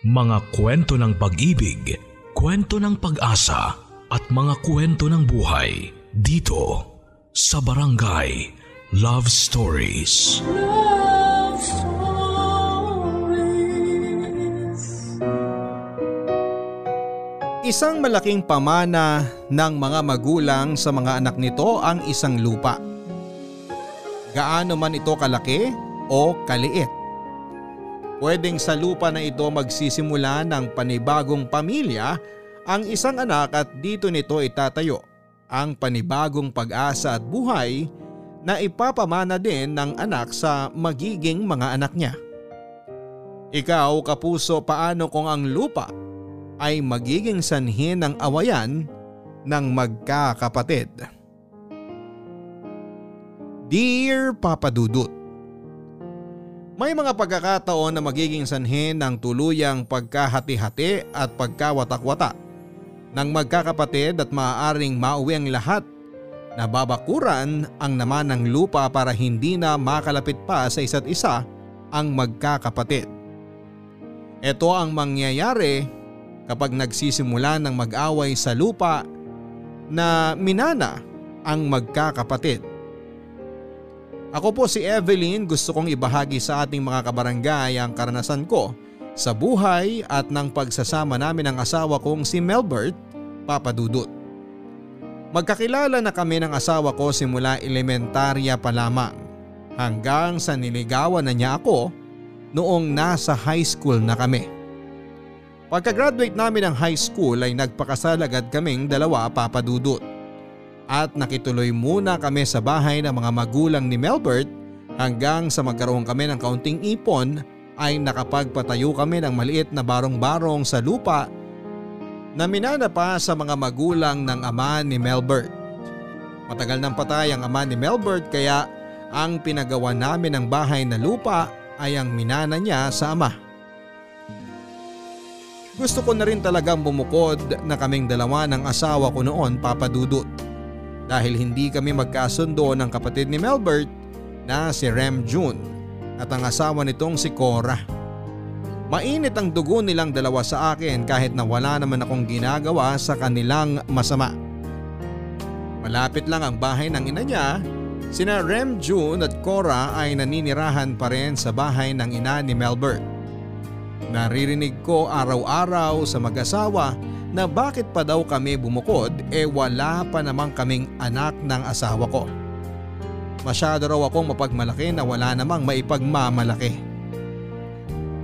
Mga kwento ng pag-ibig, kwento ng pag-asa at mga kwento ng buhay dito sa Barangay Love Stories. Love Stories. Isang malaking pamana ng mga magulang sa mga anak nito ang isang lupa. Gaano man ito kalaki o kaliit. Pwedeng sa lupa na ito magsisimula ng panibagong pamilya ang isang anak at dito nito itatayo ang panibagong pag-asa at buhay na ipapamana din ng anak sa magiging mga anak niya. Ikaw kapuso paano kung ang lupa ay magiging sanhi ng awayan ng magkakapatid? Dear Papa Dudut, may mga pagkakataon na magiging sanhi ng tuluyang pagkahati-hati at pagkawatak-wata ng magkakapatid at maaaring mauwi ang lahat na babakuran ang naman ng lupa para hindi na makalapit pa sa isa't isa ang magkakapatid. Ito ang mangyayari kapag nagsisimula ng mag-away sa lupa na minana ang magkakapatid. Ako po si Evelyn, gusto kong ibahagi sa ating mga kabarangay ang karanasan ko sa buhay at ng pagsasama namin ng asawa kong si Melbert Papadudut. Magkakilala na kami ng asawa ko simula elementarya pa lamang hanggang sa niligawan na niya ako noong nasa high school na kami. Pagka-graduate namin ng high school ay nagpakasal agad kaming dalawa papadudot at nakituloy muna kami sa bahay ng mga magulang ni Melbert hanggang sa magkaroon kami ng kaunting ipon ay nakapagpatayo kami ng maliit na barong-barong sa lupa na minana pa sa mga magulang ng ama ni Melbert. Matagal nang patay ang ama ni Melbert kaya ang pinagawa namin ng bahay na lupa ay ang minana niya sa ama. Gusto ko na rin talagang bumukod na kaming dalawa ng asawa ko noon papadudot dahil hindi kami magkasundo ng kapatid ni Melbert na si Rem June at ang asawa nitong si Cora. Mainit ang dugo nilang dalawa sa akin kahit na wala naman akong ginagawa sa kanilang masama. Malapit lang ang bahay ng ina niya, sina Rem June at Cora ay naninirahan pa rin sa bahay ng ina ni Melbert. Naririnig ko araw-araw sa mag-asawa na bakit pa daw kami bumukod e eh wala pa namang kaming anak ng asawa ko. Masyado raw akong mapagmalaki na wala namang maipagmamalaki.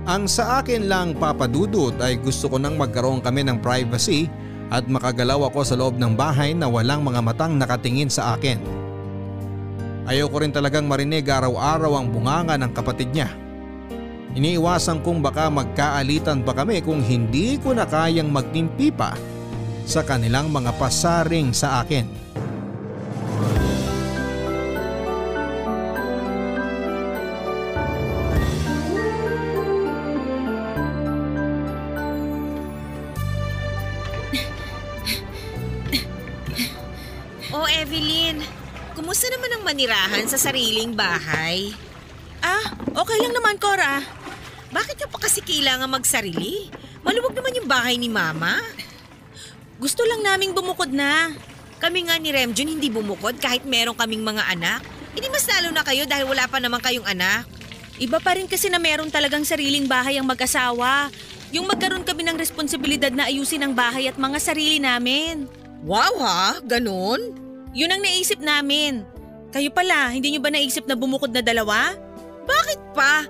Ang sa akin lang papadudot ay gusto ko nang magkaroon kami ng privacy at makagalaw ako sa loob ng bahay na walang mga matang nakatingin sa akin. Ayaw ko rin talagang marinig araw-araw ang bunganga ng kapatid niya Iniiwasan kong baka magkaalitan pa kami kung hindi ko na kayang magtimpi pa sa kanilang mga pasaring sa akin. Oh Evelyn, kumusta naman ang manirahan sa sariling bahay? Ah, okay lang naman Cora. Pa kasi kailangan magsarili? Maluwag naman yung bahay ni Mama. Gusto lang naming bumukod na. Kami nga ni Remjun hindi bumukod kahit meron kaming mga anak. Hindi mas lalo na kayo dahil wala pa naman kayong anak. Iba pa rin kasi na meron talagang sariling bahay ang mag-asawa. Yung magkaroon kami ng responsibilidad na ayusin ang bahay at mga sarili namin. Wow ha? Ganon? Yun ang naisip namin. Kayo pala, hindi nyo ba naisip na bumukod na dalawa? Bakit pa?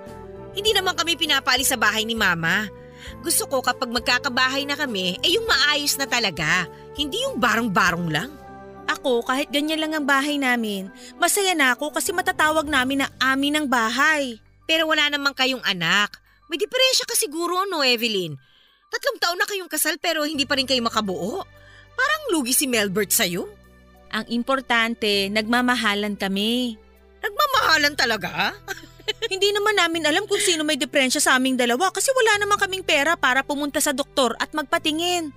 Hindi naman kami pinapali sa bahay ni Mama. Gusto ko kapag magkakabahay na kami, eh yung maayos na talaga. Hindi yung barong-barong lang. Ako, kahit ganyan lang ang bahay namin, masaya na ako kasi matatawag namin na amin ang bahay. Pero wala naman kayong anak. May diferensya ka siguro, no, Evelyn? Tatlong taon na kayong kasal pero hindi pa rin kayo makabuo. Parang lugi si Melbert sa'yo. Ang importante, nagmamahalan kami. Nagmamahalan talaga? Hindi naman namin alam kung sino may depresya sa aming dalawa kasi wala naman kaming pera para pumunta sa doktor at magpatingin.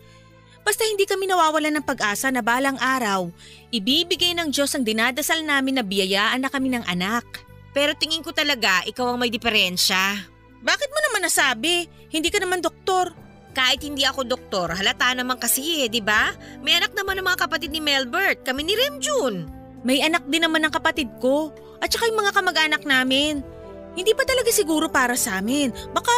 Basta hindi kami nawawalan ng pag-asa na balang araw, ibibigay ng Diyos ang dinadasal namin na biyayaan na kami ng anak. Pero tingin ko talaga ikaw ang may diferensya. Bakit mo naman nasabi? Hindi ka naman doktor. Kahit hindi ako doktor, halata naman kasi eh, di ba? May anak naman ng mga kapatid ni Melbert, kami ni Remjun. May anak din naman ng kapatid ko. At saka yung mga kamag-anak namin. Hindi pa talaga siguro para sa amin. Baka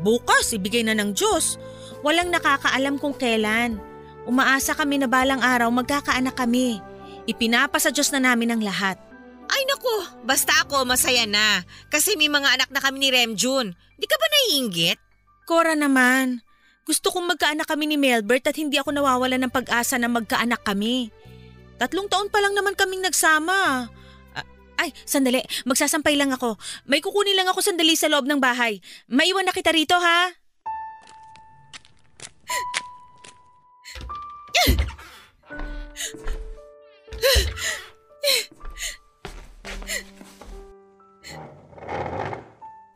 bukas ibigay na ng Diyos. Walang nakakaalam kung kailan. Umaasa kami na balang araw magkakaanak kami. Ipinapasa Diyos na namin ang lahat. Ay naku, basta ako masaya na. Kasi may mga anak na kami ni Remjun. Di ka ba naiinggit? Cora naman, gusto kong magkaanak kami ni Melbert at hindi ako nawawala ng pag-asa na magkaanak kami. Tatlong taon pa lang naman kaming nagsama. Ay, sandali. Magsasampay lang ako. May kukunin lang ako sandali sa loob ng bahay. Maiwan na kita rito, ha?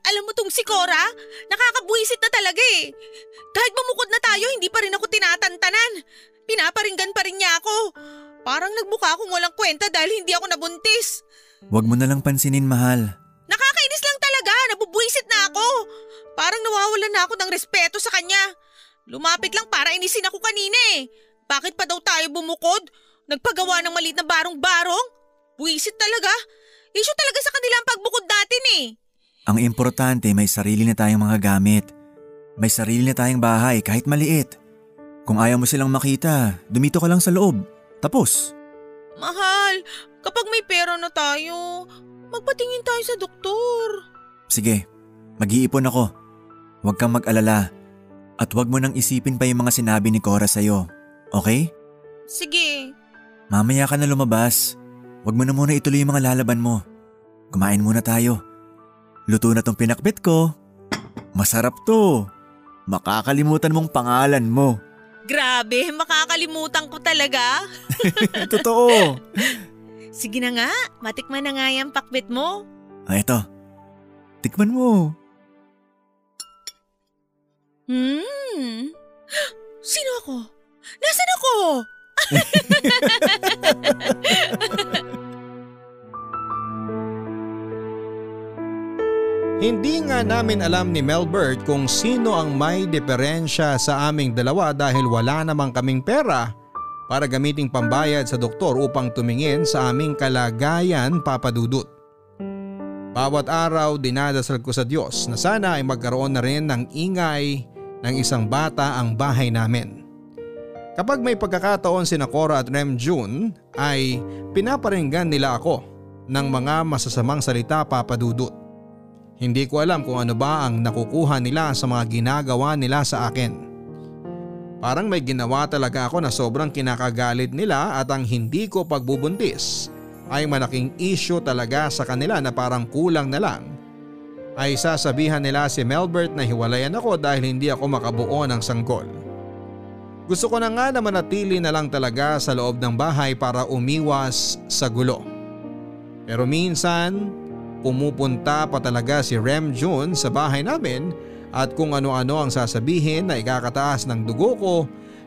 Alam mo tong si Cora? Nakakabuisit na talaga eh. Kahit bumukod na tayo, hindi pa rin ako tinatantanan. Pinaparinggan pa rin niya ako. Parang nagbuka akong walang kwenta dahil hindi ako nabuntis. Huwag mo na lang pansinin, mahal. Nakakainis lang talaga, nabubuisit na ako. Parang nawawalan na ako ng respeto sa kanya. Lumapit lang para inisin ako kanina eh. Bakit pa daw tayo bumukod? Nagpagawa ng maliit na barong-barong? Buisit talaga. Issue talaga sa kanila ang pagbukod natin eh. Ang importante may sarili na tayong mga gamit. May sarili na tayong bahay kahit maliit. Kung ayaw mo silang makita, dumito ka lang sa loob. Tapos. Mahal, kapag may pera na tayo, magpatingin tayo sa doktor. Sige, mag-iipon ako. Huwag kang mag-alala. At huwag mo nang isipin pa yung mga sinabi ni Cora sa'yo. Okay? Sige. Mamaya ka na lumabas. Huwag mo na muna ituloy yung mga lalaban mo. Kumain muna tayo. Luto na tong pinakbit ko. Masarap to. Makakalimutan mong pangalan mo. Grabe, makakalimutan ko talaga. Totoo. Sige na nga, matikman na nga yung pakbit mo. Ah, eto. Tikman mo. Hmm. Sino ako? Nasaan ako? Hindi nga namin alam ni Melbert kung sino ang may diferensya sa aming dalawa dahil wala namang kaming pera para gamiting pambayad sa doktor upang tumingin sa aming kalagayan papadudot. Bawat araw dinadasal ko sa Diyos na sana ay magkaroon na rin ng ingay ng isang bata ang bahay namin. Kapag may pagkakataon si Cora at Rem June ay pinaparinggan nila ako ng mga masasamang salita papadudot. Hindi ko alam kung ano ba ang nakukuha nila sa mga ginagawa nila sa akin. Parang may ginawa talaga ako na sobrang kinakagalit nila at ang hindi ko pagbubuntis ay malaking issue talaga sa kanila na parang kulang na lang. Ay sasabihan nila si Melbert na hiwalayan ako dahil hindi ako makabuo ng sanggol. Gusto ko na nga na manatili na lang talaga sa loob ng bahay para umiwas sa gulo. Pero minsan pumupunta pa talaga si Rem June sa bahay namin at kung ano-ano ang sasabihin na ikakataas ng dugo ko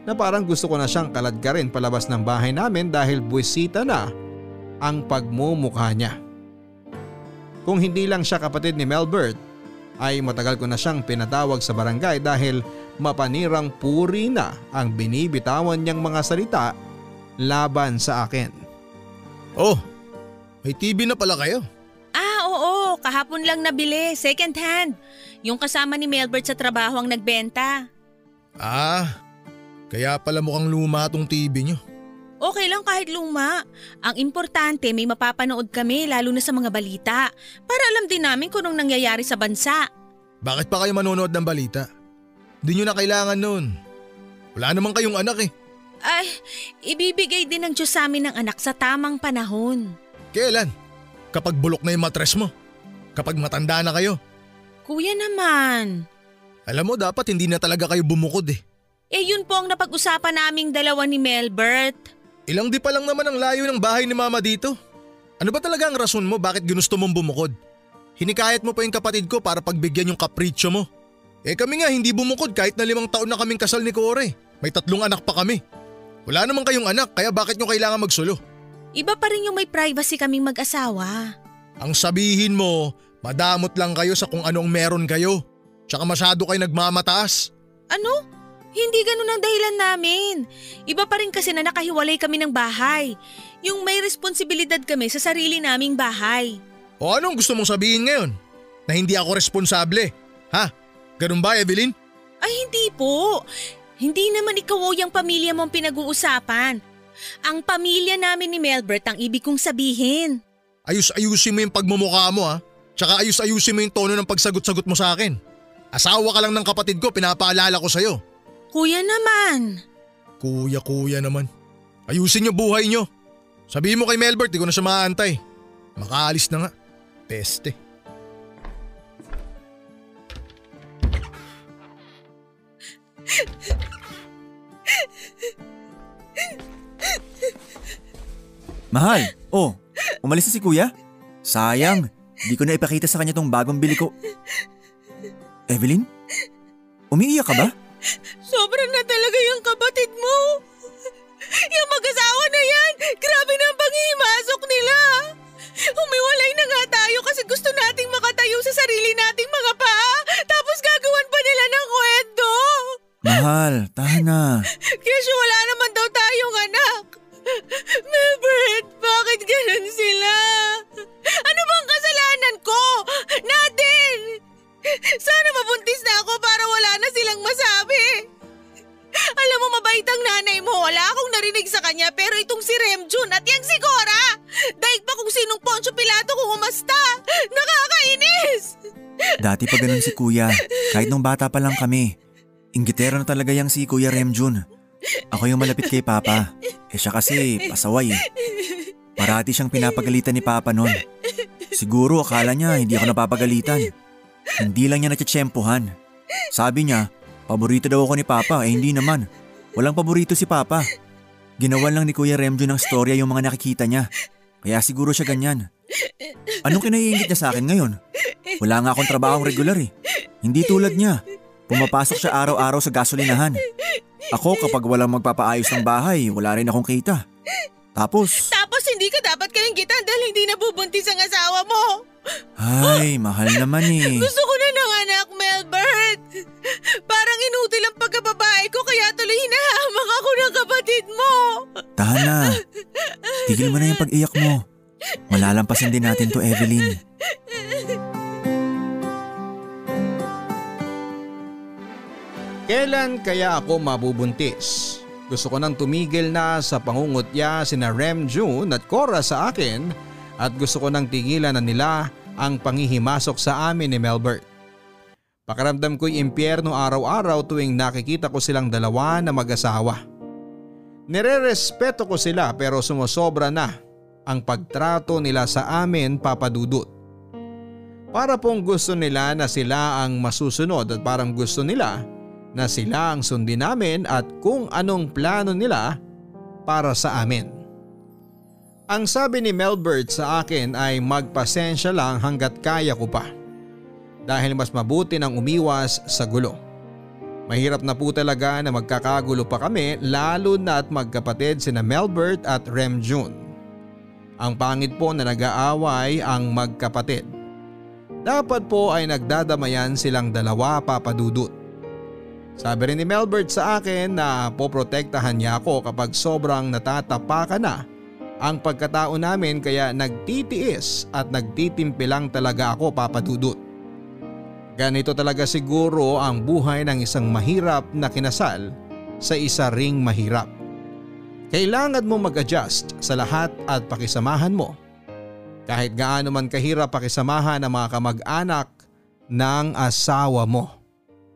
na parang gusto ko na siyang kaladkarin palabas ng bahay namin dahil buwisita na ang pagmumukha niya. Kung hindi lang siya kapatid ni Melbert ay matagal ko na siyang pinatawag sa barangay dahil mapanirang puri na ang binibitawan niyang mga salita laban sa akin. Oh, may TV na pala kayo. Ah, oo. Kahapon lang nabili. Second hand. Yung kasama ni Melbert sa trabaho ang nagbenta. Ah, kaya pala mukhang luma tong TV nyo. Okay lang kahit luma. Ang importante may mapapanood kami lalo na sa mga balita. Para alam din namin kung anong nangyayari sa bansa. Bakit pa kayo manonood ng balita? Hindi nyo na kailangan nun. Wala naman kayong anak eh. Ay, ibibigay din ng Diyos sa amin ng anak sa tamang panahon. Kailan? Kapag bulok na yung matres mo? Kapag matanda na kayo? Kuya naman. Alam mo dapat hindi na talaga kayo bumukod eh. Eh yun po ang napag-usapan naming dalawa ni Melbert. Ilang di pa lang naman ang layo ng bahay ni mama dito. Ano ba talaga ang rason mo bakit ginusto mong bumukod? Hinikayat mo pa yung kapatid ko para pagbigyan yung kapritsyo mo. Eh kami nga hindi bumukod kahit na limang taon na kaming kasal ni Kore. May tatlong anak pa kami. Wala naman kayong anak kaya bakit nyo kailangan magsulo? Iba pa rin yung may privacy kaming mag-asawa. Ang sabihin mo, Madamot lang kayo sa kung anong meron kayo. Tsaka masyado kayo nagmamataas. Ano? Hindi ganun ang dahilan namin. Iba pa rin kasi na nakahiwalay kami ng bahay. Yung may responsibilidad kami sa sarili naming bahay. O anong gusto mong sabihin ngayon? Na hindi ako responsable? Ha? Ganun ba, Evelyn? Ay hindi po. Hindi naman ikaw o yung pamilya mong pinag-uusapan. Ang pamilya namin ni Melbert ang ibig kong sabihin. Ayus-ayusin mo yung pagmumukha mo ha. Tsaka ayus-ayusin mo yung tono ng pagsagot-sagot mo sa akin. Asawa ka lang ng kapatid ko, pinapaalala ko sa'yo. Kuya naman. Kuya, kuya naman. Ayusin niyo buhay niyo. Sabihin mo kay Melbert, di ko na siya maaantay. Makaalis na nga. Peste. Mahal, oh, umalis na si kuya? Sayang, di ko na ipakita sa kanya tong bagong bili ko. Evelyn? Umiiyak ka ba? Sobra na talaga yung kapatid mo. Yung mag-asawa na yan, grabe na ang panghihimasok nila. Humiwalay na nga tayo kasi gusto nating makatayo sa sarili nating mga paa. Tapos gagawan pa nila ng kwento. Mahal, tahan na. Kesyo wala naman daw tayong anak. Melbert, bakit ganun sila? Ano bang kasalanan ko? Natin! Sana mabuntis na ako para wala na silang masabi. Alam mo, mabait ang nanay mo. Wala akong narinig sa kanya pero itong si Remjun at yung si Cora. Daig pa kung sinong Poncho Pilato kung umasta. Nakakainis! Dati pa ganun si kuya, kahit nung bata pa lang kami. Inggitero na talaga yang si Kuya Remjun. Ako yung malapit kay Papa. Eh siya kasi pasaway eh. Parati siyang pinapagalitan ni Papa noon. Siguro akala niya hindi ako napapagalitan. Hindi lang niya natsyempohan. Sabi niya, paborito daw ako ni Papa eh hindi naman. Walang paborito si Papa. Ginawan lang ni Kuya Remjun ng storya yung mga nakikita niya. Kaya siguro siya ganyan. Anong kinaiingit niya sa akin ngayon? Wala nga akong trabahong regular eh. Hindi tulad niya. Pumapasok siya araw-araw sa gasolinahan. Ako kapag walang magpapaayos ng bahay, wala rin akong kita. Tapos, Tapos hindi ka dapat kainggitan dahil hindi nabubuntis ang asawa mo. ay, mahal naman eh. Gusto ko na ng anak, Melbert. Parang inutil ang pagkababae ko kaya tuloy hinahamak ako ng kapatid mo. Tahan na. Tigil mo na yung pag-iyak mo. Malalampasin din natin to, Evelyn. Kailan kaya ako mabubuntis? Gusto ko nang tumigil na sa pangungutya sina Rem June at Cora sa akin at gusto ko nang tigilan na nila ang pangihimasok sa amin ni Melbert. Pakaramdam ko'y impyerno araw-araw tuwing nakikita ko silang dalawa na mag-asawa. Nire-respeto ko sila pero sumusobra na ang pagtrato nila sa amin papadudot. Para pong gusto nila na sila ang masusunod at parang gusto nila na sila ang sundin namin at kung anong plano nila para sa amin. Ang sabi ni Melbert sa akin ay magpasensya lang hanggat kaya ko pa. Dahil mas mabuti nang umiwas sa gulo. Mahirap na po talaga na magkakagulo pa kami lalo na at magkapatid sina Melbert at Rem June. Ang pangit po na nag-aaway ang magkapatid. Dapat po ay nagdadamayan silang dalawa papadudot. Sabi rin ni Melbert sa akin na poprotektahan niya ako kapag sobrang natatapakan na ang pagkatao namin kaya nagtitiis at nagtitimpi lang talaga ako papadudot. Ganito talaga siguro ang buhay ng isang mahirap na kinasal sa isa ring mahirap. Kailangan mo mag-adjust sa lahat at pakisamahan mo. Kahit gaano man kahirap pakisamahan ang mga kamag-anak ng asawa mo.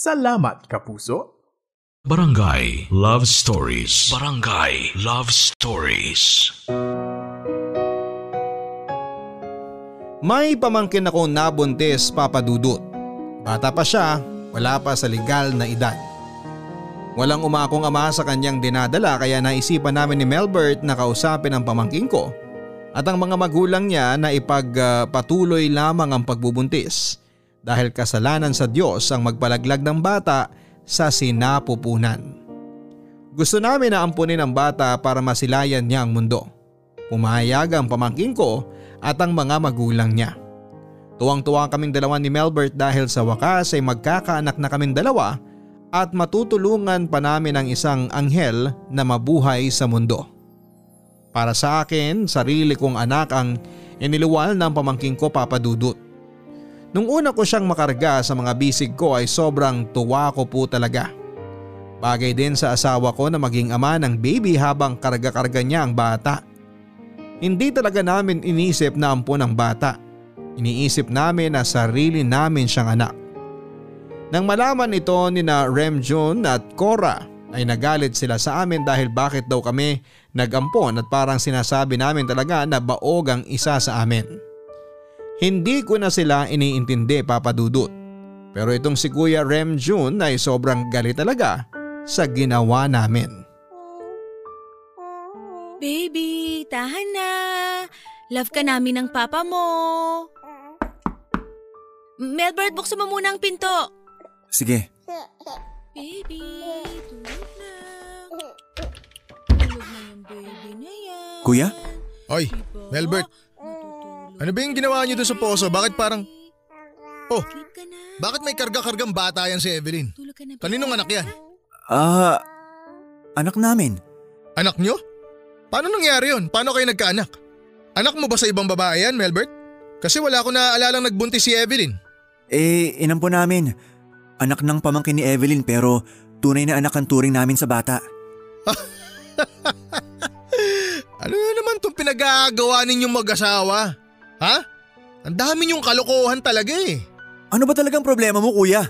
Salamat, Kapuso! Barangay Love Stories. Barangay Love Stories. May pamangkin ako nabuntis papadudot. Bata pa siya, wala pa sa legal na edad. Walang umakong ama sa kanyang dinadala kaya naisipan namin ni Melbert na kausapin ang pamangkin ko at ang mga magulang niya na ipagpatuloy lamang ang pagbubuntis dahil kasalanan sa Diyos ang magpalaglag ng bata sa sinapupunan. Gusto namin na ampunin ang bata para masilayan niya ang mundo. Pumayag ang pamangkin ko at ang mga magulang niya. Tuwang-tuwa kaming dalawa ni Melbert dahil sa wakas ay magkakaanak na kaming dalawa at matutulungan pa namin ang isang anghel na mabuhay sa mundo. Para sa akin, sarili kong anak ang iniluwal ng pamangking ko papadudot. Nung una ko siyang makarga sa mga bisig ko ay sobrang tuwa ko po talaga. Bagay din sa asawa ko na maging ama ng baby habang karga-karga niya ang bata. Hindi talaga namin inisip na ampon ang bata. Iniisip namin na sarili namin siyang anak. Nang malaman ito ni na Rem Jun at Cora ay nagalit sila sa amin dahil bakit daw kami nagampon at parang sinasabi namin talaga na baog ang isa sa amin. Hindi ko na sila iniintindi papadudot. Pero itong si Kuya Rem Jun ay sobrang galit talaga sa ginawa namin. Baby, tahan na. Love ka namin ng papa mo. Melbert, buksan mo muna ang pinto. Sige. Baby, tulog na. Tulog na yung baby na yan. Kuya? Oy, Diba? Melbert, ano ba yung ginawa niyo doon sa poso? Bakit parang... Oh, bakit may karga-kargang bata yan si Evelyn? Kaninong anak yan? Ah, anak namin. Anak nyo? Paano nangyari yun? Paano kayo nagkaanak? Anak mo ba sa ibang babae yan, Melbert? Kasi wala ko naaalalang nagbuntis si Evelyn. Eh, inampo namin. Anak ng pamangkin ni Evelyn pero tunay na anak ang turing namin sa bata. Ano na naman itong pinag-aagawa ninyong mag-asawa? Ha? Ang dami niyong kalokohan talaga eh. Ano ba talagang problema mo kuya?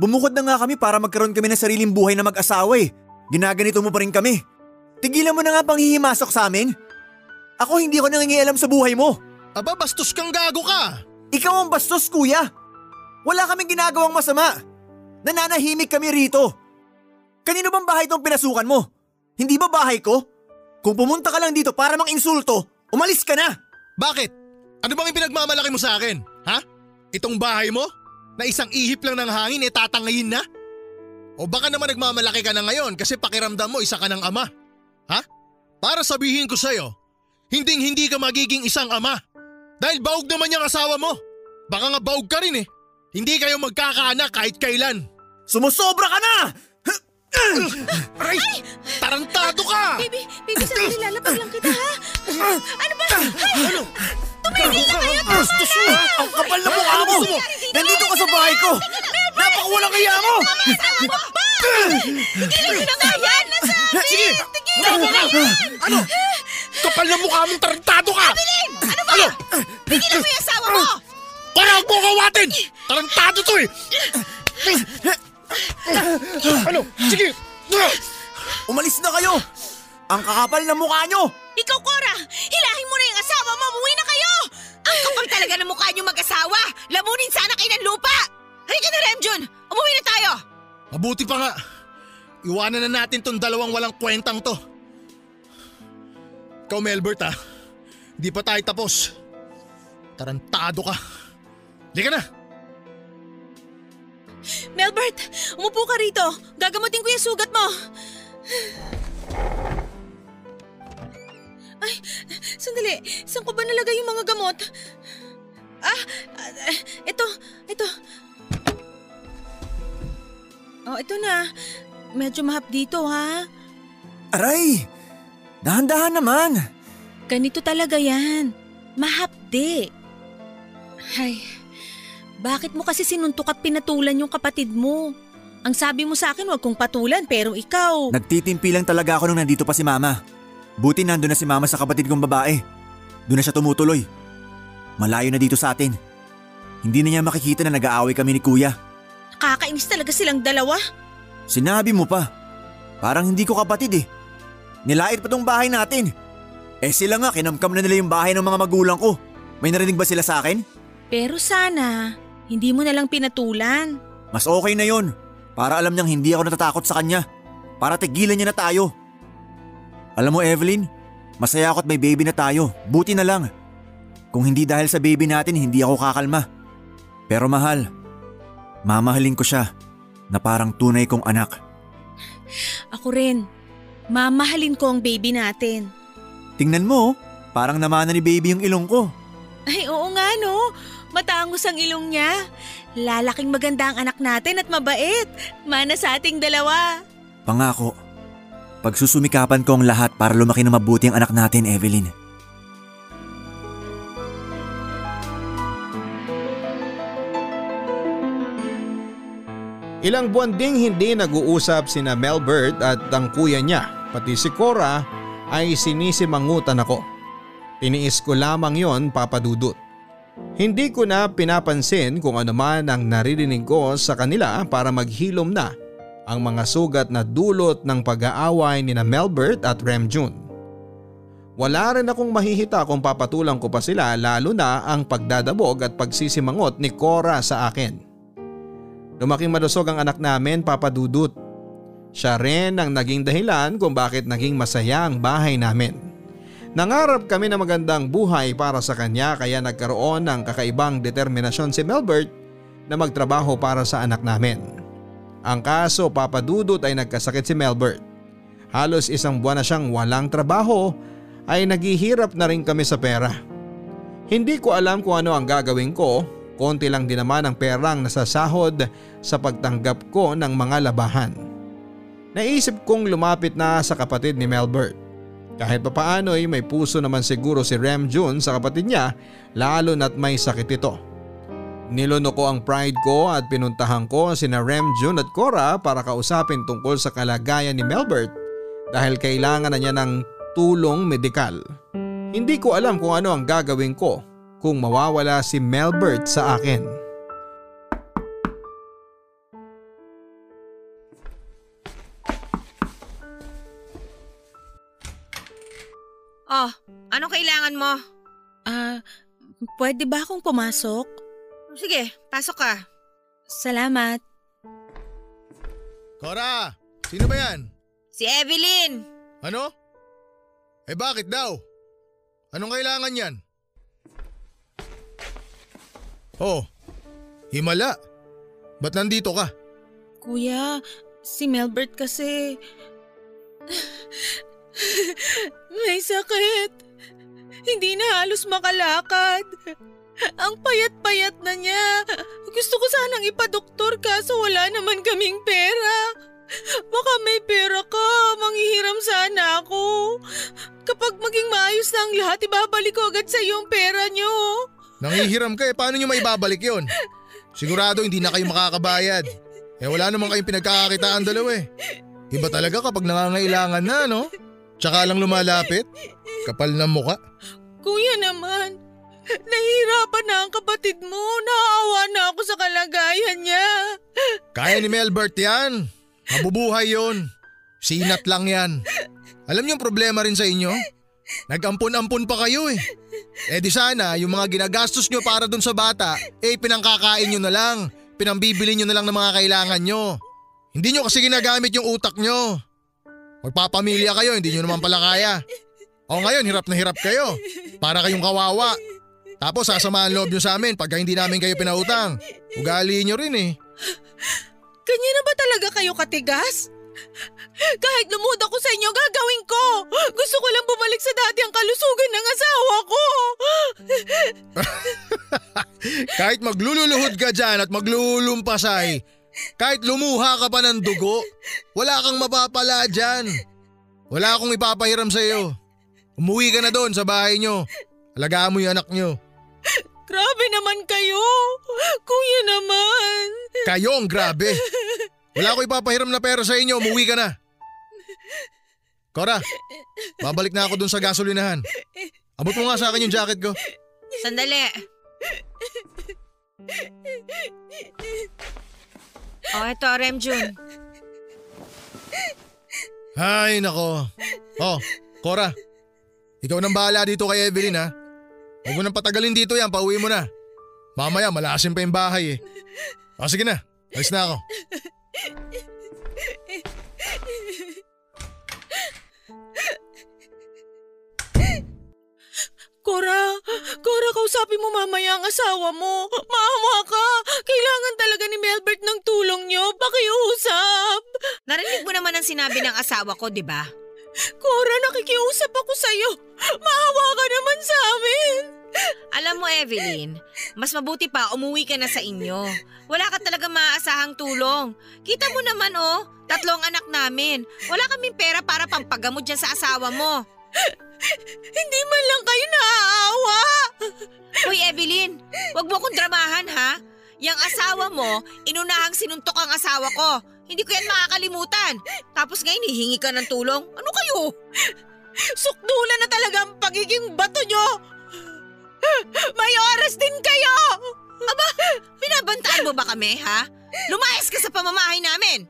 Bumukod na nga kami para magkaroon kami ng sariling buhay na mag-asawa eh. Ginaganito mo pa rin kami. Tigilan mo na nga panghihimasok sa amin. Ako hindi ko nangingialam sa buhay mo. Aba, bastos kang gago ka. Ikaw ang bastos kuya. Wala kaming ginagawang masama. Nananahimik kami rito. Kanino bang bahay itong pinasukan mo? Hindi ba bahay ko? Kung pumunta ka lang dito para mang insulto, umalis ka na. Bakit? Ano bang ipinagmamalaki mo sa akin? Ha? Itong bahay mo? Na isang ihip lang ng hangin eh tatangayin na? O baka naman nagmamalaki ka na ngayon kasi pakiramdam mo isa ka ng ama? Ha? Para sabihin ko sa'yo, hinding hindi ka magiging isang ama. Dahil baog naman yung asawa mo. Baka nga baog ka rin eh. Hindi kayo magkakaanak kahit kailan. Sumusobra ka na! Aray! Tarantado ka! Baby, baby, sandali lalapag lang kita ha. Ano ba? Ano? Tumigil na kayo! Bastos mo! Ang kapal na mukha mo! Nandito ka sa bahay ko! Napakawalang kaya mo! Tigilan nyo na nga yan! Sige! Ano? Kapal na mukha mong tarantado ka! Ano ba? Pigilan mo yung asawa mo! Para huwag mo kawatin! Tarantado to eh! Ano? Sige! Umalis na kayo! Ang kakapal na mukha nyo! Ikaw, talaga ng mukha niyong mag-asawa! Lamunin sana kayo ng lupa! Halika na, Remjun! Umuwi na tayo! Mabuti pa nga. Iwanan na natin tong dalawang walang kwentang to. Ikaw, Melbert ha. Hindi pa tayo tapos. Tarantado ka. Hindi ka na. Melbert, umupo ka rito. Gagamutin ko yung sugat mo. Ay, sandali. Saan ko ba nalagay yung mga gamot? Ah, ah, ito, ito. Oh, ito na. Medyo mahap dito, ha? Aray! Dahan-dahan naman! Ganito talaga yan. Mahapde. Ay, bakit mo kasi sinuntok at pinatulan yung kapatid mo? Ang sabi mo sa akin, wag kong patulan, pero ikaw... Nagtitimpi lang talaga ako nung nandito pa si Mama. Buti nandun na si Mama sa kapatid kong babae. Doon na siya tumutuloy. Malayo na dito sa atin. Hindi na niya makikita na nag-aaway kami ni Kuya. Nakakainis talaga silang dalawa. Sinabi mo pa. Parang hindi ko kapatid eh. Nilait pa tong bahay natin. Eh sila nga, kinamkam na nila yung bahay ng mga magulang ko. May narinig ba sila sa akin? Pero sana, hindi mo na lang pinatulan. Mas okay na yon. Para alam niyang hindi ako natatakot sa kanya. Para tigilan niya na tayo. Alam mo Evelyn, masaya ako at may baby na tayo. Buti na lang. Kung hindi dahil sa baby natin, hindi ako kakalma. Pero mahal, mamahalin ko siya na parang tunay kong anak. Ako rin. Mamahalin ko ang baby natin. Tingnan mo, parang namana ni baby yung ilong ko. Ay, oo nga no. Matangos ang ilong niya. Lalaking maganda ang anak natin at mabait. Mana sa ating dalawa. Pangako, pagsusumikapan ko ang lahat para lumaki na mabuti ang anak natin, Evelyn. Ilang buwan ding hindi nag-uusap sina Melbert at ang kuya niya, pati si Cora ay sinisimangutan ako. Tiniis ko lamang yon papadudot. Hindi ko na pinapansin kung ano man ang naririnig ko sa kanila para maghilom na ang mga sugat na dulot ng pag-aaway ni na Melbert at Remjun. Wala rin akong mahihita kung papatulang ko pa sila lalo na ang pagdadabog at pagsisimangot ni Cora sa akin. Lumaking malusog ang anak namin papadudot. Siya rin ang naging dahilan kung bakit naging masaya ang bahay namin. Nangarap kami na magandang buhay para sa kanya kaya nagkaroon ng kakaibang determinasyon si Melbert na magtrabaho para sa anak namin. Ang kaso papadudot ay nagkasakit si Melbert. Halos isang buwan na siyang walang trabaho ay naghihirap na rin kami sa pera. Hindi ko alam kung ano ang gagawin ko, konti lang din naman ang perang nasasahod sa pagtanggap ko ng mga labahan. Naisip kong lumapit na sa kapatid ni Melbert. Kahit papaano ay may puso naman siguro si Rem Jun sa kapatid niya lalo na't may sakit ito. Niluno ko ang pride ko at pinuntahan ko sina Rem Jun at Cora para kausapin tungkol sa kalagayan ni Melbert dahil kailangan na niya ng tulong medikal. Hindi ko alam kung ano ang gagawin ko kung mawawala si Melbert sa akin. Oh, anong kailangan mo? Ah, pwede ba akong pumasok? Sige, pasok ka. Salamat. Cora, sino ba yan? Si Evelyn! Ano? Eh bakit daw? Anong kailangan yan? Oh, himala. Ba't nandito ka? Kuya, si Melbert kasi... May sakit. Hindi na halos makalakad. Ang payat-payat na niya. Gusto ko sanang ipadoktor kaso wala naman kaming pera. Baka may pera ka, manghihiram sana ako. Kapag maging maayos na ang lahat, ibabalik ko agad sa iyo ang pera niyo. Nanghihiram ka eh, paano nyo maibabalik yon? Sigurado hindi na kayo makakabayad. Eh wala naman kayong pinagkakakitaan dalawa eh. Iba talaga kapag nangangailangan na, no? Tsaka lang lumalapit. Kapal ng muka. Kuya naman, nahihirapan na ang kapatid mo. Naawa na ako sa kalagayan niya. Kaya ni Melbert yan. Mabubuhay yon. Sinat lang yan. Alam niyo yung problema rin sa inyo? Nag-ampon-ampon pa kayo eh. Eh di sana yung mga ginagastos nyo para dun sa bata, eh pinangkakain nyo na lang. Pinambibili nyo na lang ng mga kailangan nyo. Hindi nyo kasi ginagamit yung utak nyo. Magpapamilya kayo, hindi nyo naman pala kaya. O ngayon, hirap na hirap kayo. Para kayong kawawa. Tapos sasamahan loob nyo sa amin pagka hindi namin kayo pinautang. Ugali nyo rin eh. Kanya na ba talaga kayo katigas? Kahit lumuda ko sa inyo, gagawin ko. Gusto ko lang bumalik sa dati ang kalusugan ng asawa ko. Kahit maglululuhod ka dyan at maglulumpasay, kahit lumuha ka pa ng dugo, wala kang mapapala dyan. Wala akong ipapahiram sa iyo. Umuwi ka na doon sa bahay nyo. Alagaan mo yung anak nyo. Grabe naman kayo. Kuya naman. Kayo ang grabe. Wala akong ipapahiram na pera sa inyo. Umuwi ka na. Cora, babalik na ako doon sa gasolinahan. Abot mo nga sa akin yung jacket ko. Sandali. Oh, eto, Remjun. Ay, nako. Oh, Cora. Ikaw nang bahala dito kay Evelyn ha. Huwag mo nang patagalin dito yan, pauwi mo na. Mamaya malasin pa yung bahay eh. O sige na, alis na ako. Cora, Cora, kausapin mo mamaya ang asawa mo. Maawa ka. Kailangan talaga ni Melbert ng tulong niyo. Pakiusap. Narinig mo naman ang sinabi ng asawa ko, di ba? Cora, nakikiusap ako sa'yo. Maawa ka naman sa amin. Alam mo, Evelyn, mas mabuti pa umuwi ka na sa inyo. Wala ka talaga maaasahang tulong. Kita mo naman oh, tatlong anak namin. Wala kaming pera para pampagamot dyan sa asawa mo. Hindi man lang kayo naaawa. Hoy Evelyn, wag mo akong dramahan ha. Yang asawa mo, inunahang sinuntok ang asawa ko. Hindi ko yan makakalimutan. Tapos ngayon hihingi ka ng tulong. Ano kayo? Sukdulan na talaga ang pagiging bato nyo. May oras din kayo. Aba, binabantaan mo ba kami ha? Lumayas ka sa pamamahay namin.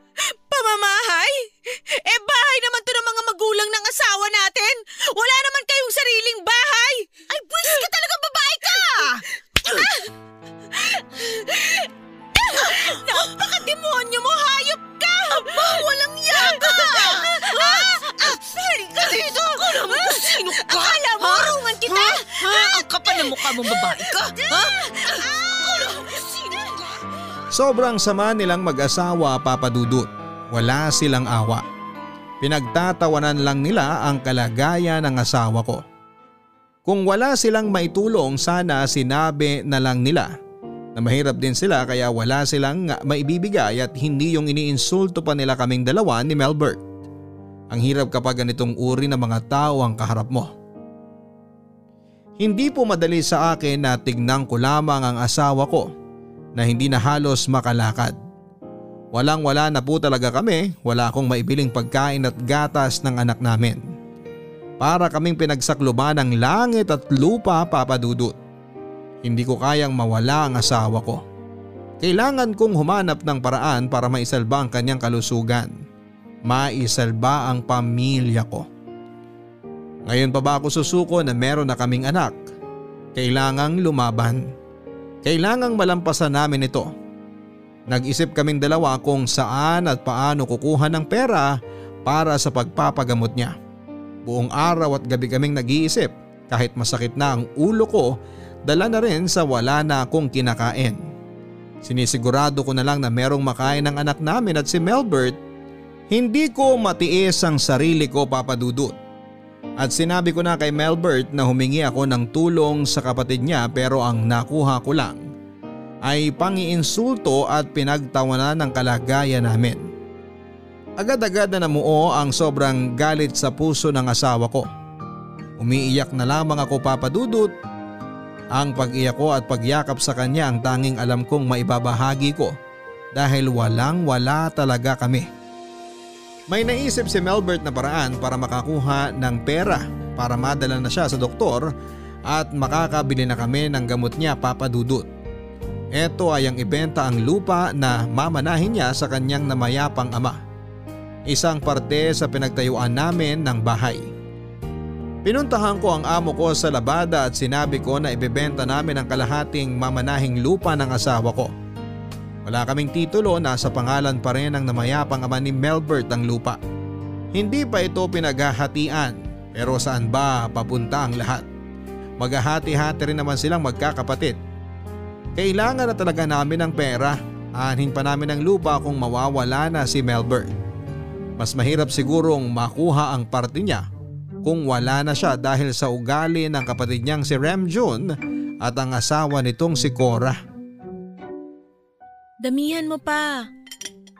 Pamamahay? Eh bahay naman to ng mga magulang ng asawa natin. Wala naman kayong sariling bahay. Ay, buwis ka talaga babae ka! Napaka-demonyo mo, hayop ka! Aba, walang yaka! Halika dito! Akala mo kung sino ka? Akala mo, arungan kita? Ha? Ang kapal na mukha mong babae ka? Ha? Akala mo kung sino ka? Sobrang sama nilang mag-asawa papadudot. Wala silang awa. Pinagtatawanan lang nila ang kalagayan ng asawa ko. Kung wala silang maitulong sana sinabi na lang nila na mahirap din sila kaya wala silang maibibigay at hindi yung iniinsulto pa nila kaming dalawa ni Melbert. Ang hirap kapag ganitong uri ng mga tao ang kaharap mo. Hindi po madali sa akin na tignan ko lamang ang asawa ko na hindi na halos makalakad. Walang wala na po talaga kami, wala akong maibiling pagkain at gatas ng anak namin. Para kaming pinagsakluban ng langit at lupa papadudot. Hindi ko kayang mawala ang asawa ko. Kailangan kong humanap ng paraan para maisalba ang kanyang kalusugan. Maisalba ang pamilya ko. Ngayon pa ba ako susuko na meron na kaming anak? Kailangang lumaban. Kailangang malampasan namin ito. Nag-isip kaming dalawa kung saan at paano kukuha ng pera para sa pagpapagamot niya. Buong araw at gabi kaming nag-iisip kahit masakit na ang ulo ko dala na rin sa wala na akong kinakain. Sinisigurado ko na lang na merong makain ng anak namin at si Melbert. Hindi ko matiis ang sarili ko papadudot. At sinabi ko na kay Melbert na humingi ako ng tulong sa kapatid niya pero ang nakuha ko lang ay pangiinsulto at pinagtawanan ng kalagayan namin. Agad-agad na namuo ang sobrang galit sa puso ng asawa ko. Umiiyak na lamang ako papadudot. Ang pag-iyak ko at pagyakap sa kanya ang tanging alam kong maibabahagi ko dahil walang wala talaga kami. May naisip si Melbert na paraan para makakuha ng pera para madala na siya sa doktor at makakabili na kami ng gamot niya papadudot. Ito ay ang ibenta ang lupa na mamanahin niya sa kanyang namayapang ama. Isang parte sa pinagtayuan namin ng bahay. Pinuntahan ko ang amo ko sa labada at sinabi ko na ibebenta namin ang kalahating mamanahing lupa ng asawa ko. Wala kaming titulo, nasa pangalan pa rin ng namayapang ama ni Melbert ang lupa. Hindi pa ito pinaghahatian pero saan ba papunta ang lahat? Maghahati-hati rin naman silang magkakapatid. Kailangan na talaga namin ng pera. Aanhin pa namin ang lupa kung mawawala na si Melbert. Mas mahirap sigurong makuha ang parte niya kung wala na siya dahil sa ugali ng kapatid niyang si Rem Jun at ang asawa nitong si Cora. Damihan mo pa.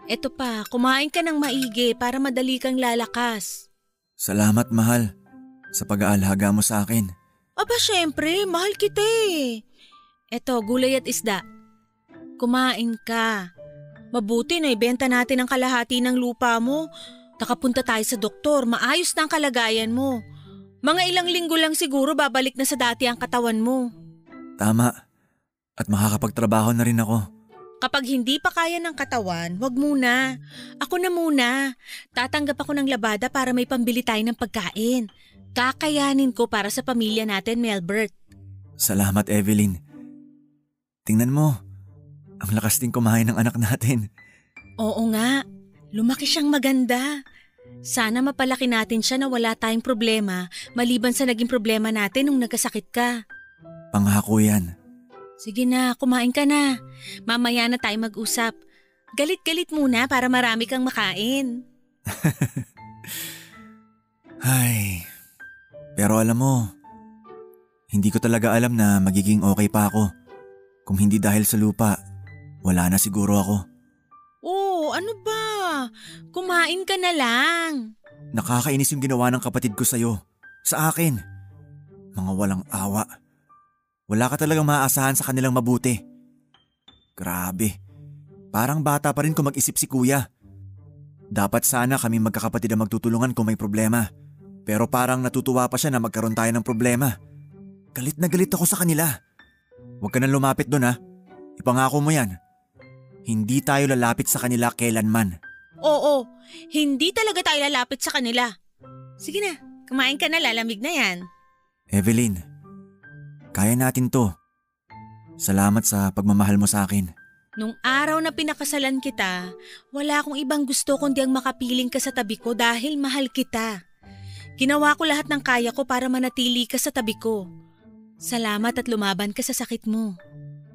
Eto pa, kumain ka ng maigi para madali kang lalakas. Salamat mahal sa pag-aalaga mo sa akin. Aba syempre, mahal kita eh. Eto, gulay at isda. Kumain ka. Mabuti na ibenta natin ang kalahati ng lupa mo. Nakapunta tayo sa doktor, maayos na ang kalagayan mo. Mga ilang linggo lang siguro babalik na sa dati ang katawan mo. Tama. At makakapagtrabaho na rin ako. Kapag hindi pa kaya ng katawan, wag muna. Ako na muna. Tatanggap ako ng labada para may pambili tayo ng pagkain. Kakayanin ko para sa pamilya natin, Melbert. Salamat Evelyn. Tingnan mo, ang lakas din kumain ng anak natin. Oo nga, lumaki siyang maganda. Sana mapalaki natin siya na wala tayong problema maliban sa naging problema natin nung nagkasakit ka. Pangako yan. Sige na, kumain ka na. Mamaya na tayo mag-usap. Galit-galit muna para marami kang makain. Ay, pero alam mo, hindi ko talaga alam na magiging okay pa ako. Kung hindi dahil sa lupa, wala na siguro ako. Oh, ano ba? Kumain ka na lang. Nakakainis yung ginawa ng kapatid ko sa'yo. Sa akin. Mga walang awa. Wala ka talagang maaasahan sa kanilang mabuti. Grabe. Parang bata pa rin kung mag-isip si kuya. Dapat sana kami magkakapatid ang magtutulungan kung may problema. Pero parang natutuwa pa siya na magkaroon tayo ng problema. Galit na galit ako sa kanila. Huwag ka nang lumapit doon ha. Ipangako mo yan. Hindi tayo lalapit sa kanila kailanman. Oo, hindi talaga tayo lalapit sa kanila. Sige na, kumain ka na, lalamig na yan. Evelyn, kaya natin to. Salamat sa pagmamahal mo sa akin. Nung araw na pinakasalan kita, wala akong ibang gusto kundi ang makapiling ka sa tabi ko dahil mahal kita. Ginawa ko lahat ng kaya ko para manatili ka sa tabi ko. Salamat at lumaban ka sa sakit mo.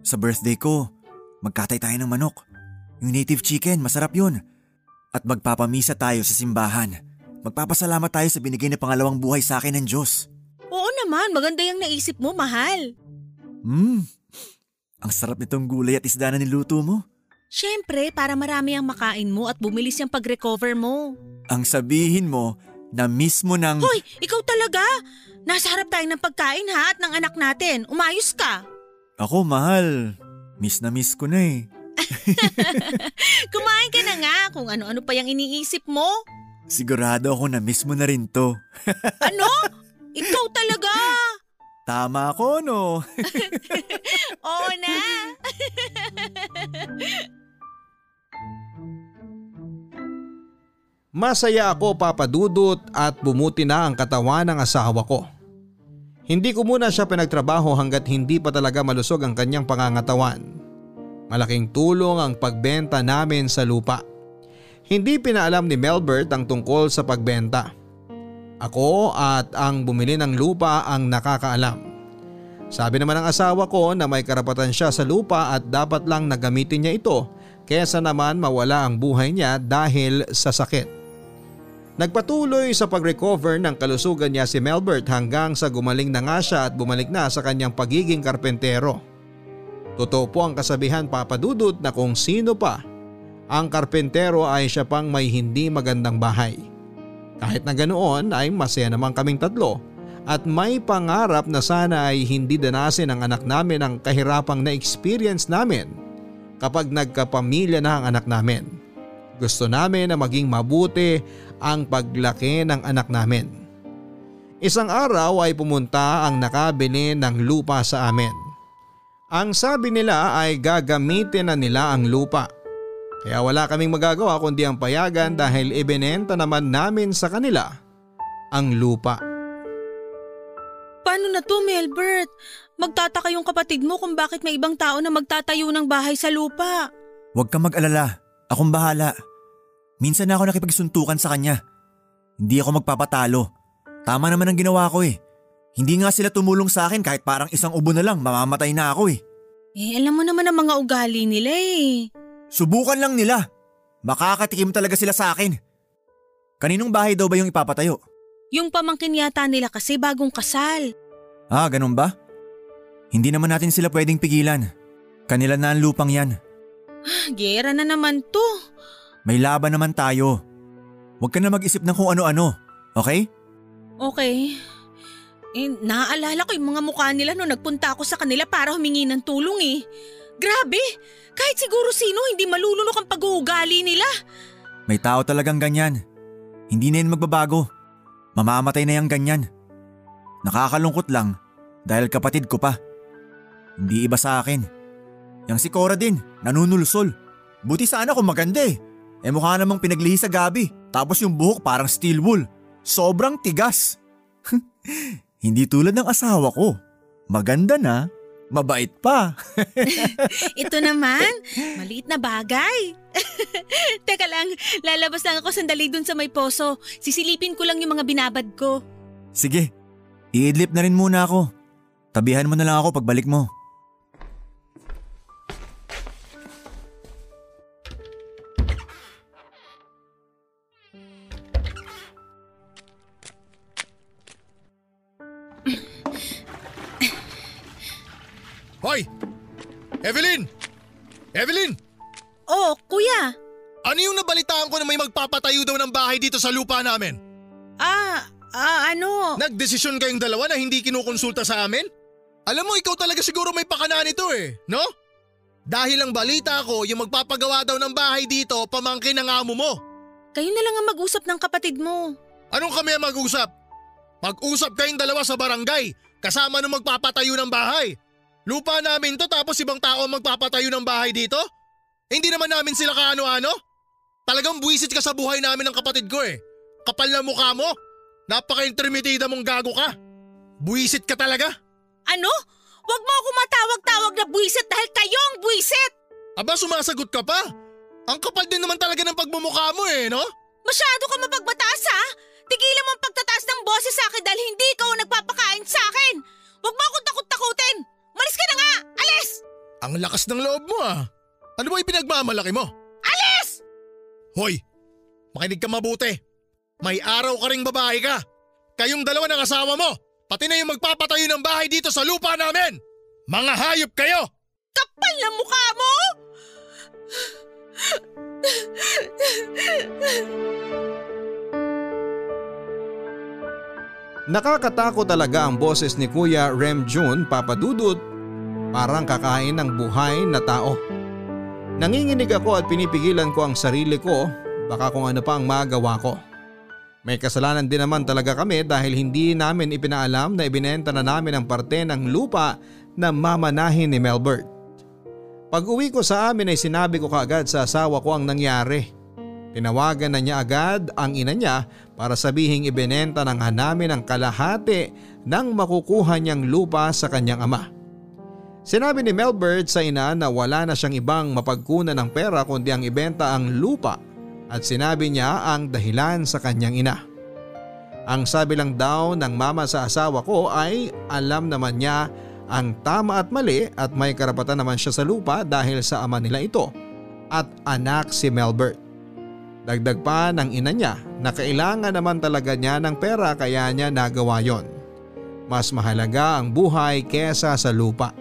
Sa birthday ko, magkatay tayo ng manok. Yung native chicken, masarap yun. At magpapamisa tayo sa simbahan. Magpapasalamat tayo sa binigay na pangalawang buhay sa akin ng Diyos. Oo naman, maganda yung naisip mo, mahal. Hmm, ang sarap nitong gulay at isda na niluto mo. Siyempre, para marami ang makain mo at bumilis yung pag-recover mo. Ang sabihin mo na mismo ng... Hoy, ikaw talaga? Nasa harap tayo ng pagkain ha at ng anak natin. Umayos ka. Ako, mahal. Miss na miss ko na eh. Kumain ka na nga kung ano-ano pa yung iniisip mo. Sigurado ako na miss mo na rin to. Ano? Ikaw talaga. Tama ako, no? Oo na. Masaya ako papadudot at bumuti na ang katawan ng asawa ko. Hindi ko muna siya pinagtrabaho hanggat hindi pa talaga malusog ang kanyang pangangatawan. Malaking tulong ang pagbenta namin sa lupa. Hindi pinaalam ni Melbert ang tungkol sa pagbenta. Ako at ang bumili ng lupa ang nakakaalam. Sabi naman ng asawa ko na may karapatan siya sa lupa at dapat lang nagamitin niya ito kesa naman mawala ang buhay niya dahil sa sakit. Nagpatuloy sa pag-recover ng kalusugan niya si Melbert hanggang sa gumaling na nga siya at bumalik na sa kanyang pagiging karpentero. Totoo po ang kasabihan papadudot na kung sino pa ang karpentero ay siya pang may hindi magandang bahay. Kahit na ganoon ay masaya naman kaming tatlo at may pangarap na sana ay hindi danasin ng anak namin ang kahirapang na-experience namin kapag nagkapamilya na ang anak namin. Gusto namin na maging mabuti ang paglaki ng anak namin. Isang araw ay pumunta ang nakabili ng lupa sa amin. Ang sabi nila ay gagamitin na nila ang lupa. Kaya wala kaming magagawa kundi ang payagan dahil ibinenta naman namin sa kanila ang lupa. Paano na to, Melbert? Magtataka yung kapatid mo kung bakit may ibang tao na magtatayo ng bahay sa lupa. Huwag kang mag-alala. Akong bahala. Minsan na ako nakipagsuntukan sa kanya. Hindi ako magpapatalo. Tama naman ang ginawa ko eh. Hindi nga sila tumulong sa akin kahit parang isang ubo na lang mamamatay na ako eh. Eh, alam mo naman ang mga ugali nila eh. Subukan lang nila. Makakatikim talaga sila sa akin. Kaninong bahay daw ba yung ipapatayo? Yung pamangkin yata nila kasi bagong kasal. Ah, ganun ba? Hindi naman natin sila pwedeng pigilan. Kanila na ang lupang yan. Ah, gera na naman to. May laban naman tayo. Huwag ka na mag-isip ng kung ano-ano, okay? Okay. Eh, naaalala ko yung mga mukha nila nung nagpunta ako sa kanila para humingi ng tulong eh. Grabe! Kahit siguro sino hindi malulunok ang pag-uugali nila. May tao talagang ganyan. Hindi na yan magbabago. Mamamatay na yung ganyan. Nakakalungkot lang dahil kapatid ko pa. Hindi iba sa akin. Yang si Cora din, nanunulsol. Buti sana kung maganda eh. Eh mukha namang pinaglihi sa gabi. Tapos yung buhok parang steel wool. Sobrang tigas. Hindi tulad ng asawa ko. Maganda na, mabait pa. Ito naman, maliit na bagay. Teka lang, lalabas lang ako sandali dun sa may poso. Sisilipin ko lang yung mga binabad ko. Sige, iidlip na rin muna ako. Tabihan mo na lang ako pagbalik mo. Hoy! Evelyn! Evelyn! Oh, kuya. Ano yung nabalitaan ko na may magpapatayo daw ng bahay dito sa lupa namin? Ah, ah, ano? Nagdesisyon kayong dalawa na hindi kinukonsulta sa amin? Alam mo, ikaw talaga siguro may pakana nito eh, no? Dahil ang balita ko, yung magpapagawa daw ng bahay dito, pamangkin ng amo mo. Kayo na lang ang mag-usap ng kapatid mo. Anong kami ang mag-usap? Mag-usap kayong dalawa sa barangay, kasama nung magpapatayo ng bahay. Lupa namin to tapos ibang tao magpapatayo ng bahay dito? Hindi naman namin sila kaano-ano? Talagang buwisit ka sa buhay namin ng kapatid ko eh. Kapal na mukha mo. Napaka-intermitida mong gago ka. Buwisit ka talaga. Ano? Huwag mo ako matawag-tawag na buwisit dahil kayo ang buwisit! Aba sumasagot ka pa. Ang kapal din naman talaga ng pagmumukha mo eh, no? Masyado ka mapagbataas ha? Tigilan mo ang pagtataas ng boses sa akin dahil hindi ikaw ang nagpapakain sa akin! Huwag mo akong takot-takutin! Malis ka na nga! Alis! Ang lakas ng loob mo ah. Ano ba ipinagmamalaki mo? Alis! Hoy, makinig ka mabuti. May araw ka ring babae ka. Kayong dalawa ng asawa mo, pati na yung magpapatayo ng bahay dito sa lupa namin. Mga hayop kayo! Kapal na mukha mo! Nakakatakot talaga ang boses ni Kuya Rem Jun Papadudut parang kakain ng buhay na tao. Nanginginig ako at pinipigilan ko ang sarili ko baka kung ano pa ang magawa ko. May kasalanan din naman talaga kami dahil hindi namin ipinaalam na ibinenta na namin ang parte ng lupa na mamanahin ni Melbert. Pag uwi ko sa amin ay sinabi ko kaagad sa asawa ko ang nangyari. Tinawagan na niya agad ang ina niya para sabihing ibinenta ng hanamin ang kalahati ng makukuha niyang lupa sa kanyang ama. Sinabi ni Melbert sa ina na wala na siyang ibang mapagkunan ng pera kundi ang ibenta ang lupa at sinabi niya ang dahilan sa kanyang ina. Ang sabi lang daw ng mama sa asawa ko ay alam naman niya ang tama at mali at may karapatan naman siya sa lupa dahil sa ama nila ito at anak si Melbert. Dagdag pa ng ina niya na kailangan naman talaga niya ng pera kaya niya nagawa yon. Mas mahalaga ang buhay kesa sa lupa.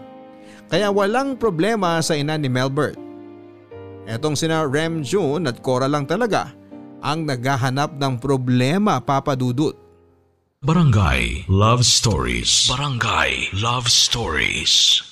Kaya walang problema sa ina ni Melbert. Etong sina Rem June at Cora lang talaga ang naghahanap ng problema papadudot. Barangay Love Stories. Barangay Love Stories.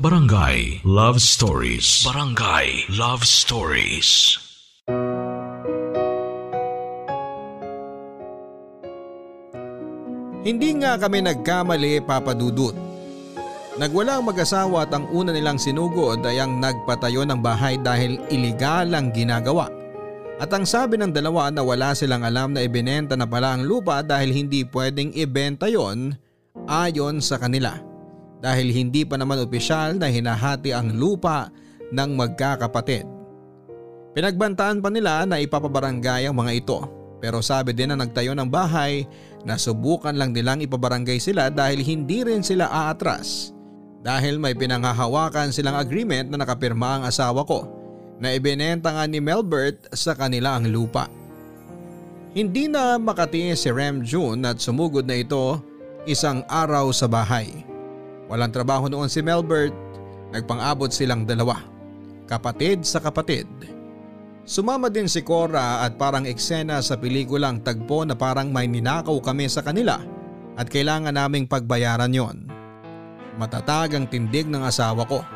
Barangay Love Stories. Barangay Love Stories. Hindi nga kami nagkamali papadudot. Nagwalang mag-asawa at ang una nilang sinugod ay ang nagpatayo ng bahay dahil iligal ang ginagawa. At ang sabi ng dalawa na wala silang alam na ibinenta na pala ang lupa dahil hindi pwedeng ibenta yon ayon sa kanila. Dahil hindi pa naman opisyal na hinahati ang lupa ng magkakapatid. Pinagbantaan pa nila na ipapabarangay ang mga ito pero sabi din na nagtayo ng bahay na subukan lang nilang ipabarangay sila dahil hindi rin sila aatras. Dahil may pinanghahawakan silang agreement na nakapirma ang asawa ko na ibinenta nga ni Melbert sa kanila ang lupa. Hindi na makatiis si Rem June at sumugod na ito isang araw sa bahay. Walang trabaho noon si Melbert, nagpang-abot silang dalawa. Kapatid sa kapatid. Sumama din si Cora at parang eksena sa pelikulang tagpo na parang may ninakaw kami sa kanila at kailangan naming pagbayaran yon. Matatag ang tindig ng asawa ko.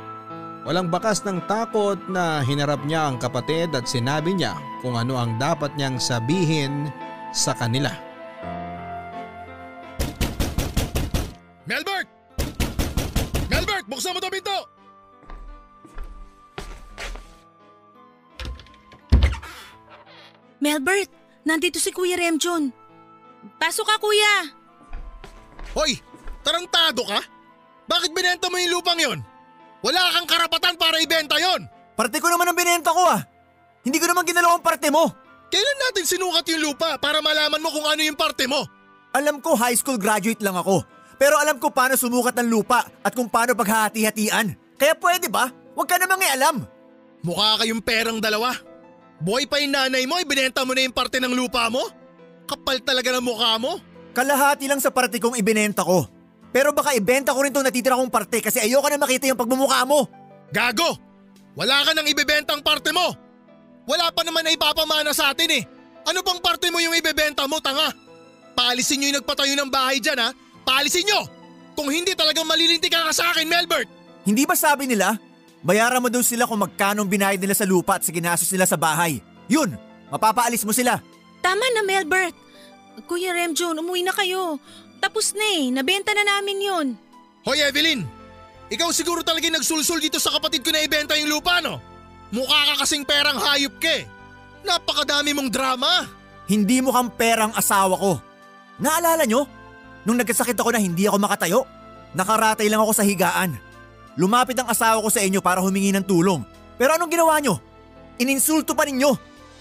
Walang bakas ng takot na hinarap niya ang kapatid at sinabi niya kung ano ang dapat niyang sabihin sa kanila. Melbert! Melbert, buksan mo to pinto! Melbert, nandito si Kuya Remjon. Pasok ka kuya. Hoy, tarantado ka? Bakit binenta mo yung lupang yon? Wala kang karapatan para ibenta yon. Parte ko naman ang binenta ko ah. Hindi ko naman ginalaw ang parte mo. Kailan natin sinukat yung lupa para malaman mo kung ano yung parte mo? Alam ko high school graduate lang ako. Pero alam ko paano sumukat ng lupa at kung paano paghahati-hatian. Kaya pwede ba? Huwag ka namang alam. Mukha kayong perang dalawa. Boy pa yung nanay mo, ibinenta mo na yung parte ng lupa mo? Kapal talaga ng mukha mo. Kalahati lang sa parte kong ibinenta ko. Pero baka ibenta ko rin itong natitira kong parte kasi ayoko na makita yung pagmumukha mo. Gago! Wala ka nang ibebentang parte mo! Wala pa naman na ipapamana sa atin eh. Ano bang parte mo yung ibebenta mo, tanga? Paalisin nyo yung nagpatayo ng bahay dyan ha. Paalisin nyo! Kung hindi talagang malilinti ka ka sa akin, Melbert! Hindi ba sabi nila? Bayaran mo daw sila kung magkano ang binayad nila sa lupa at sa ginastos nila sa bahay. Yun, mapapaalis mo sila. Tama na Melbert. Kuya Remjon, umuwi na kayo. Tapos na eh, nabenta na namin yun. Hoy Evelyn! Ikaw siguro talaga yung nagsulsul dito sa kapatid ko na ibenta yung lupa, no? Mukha ka kasing perang hayop ka eh. Napakadami mong drama. Hindi mo kang perang asawa ko. Naalala nyo? Nung nagkasakit ako na hindi ako makatayo, nakaratay lang ako sa higaan. Lumapit ang asawa ko sa inyo para humingi ng tulong. Pero anong ginawa nyo? Ininsulto pa ninyo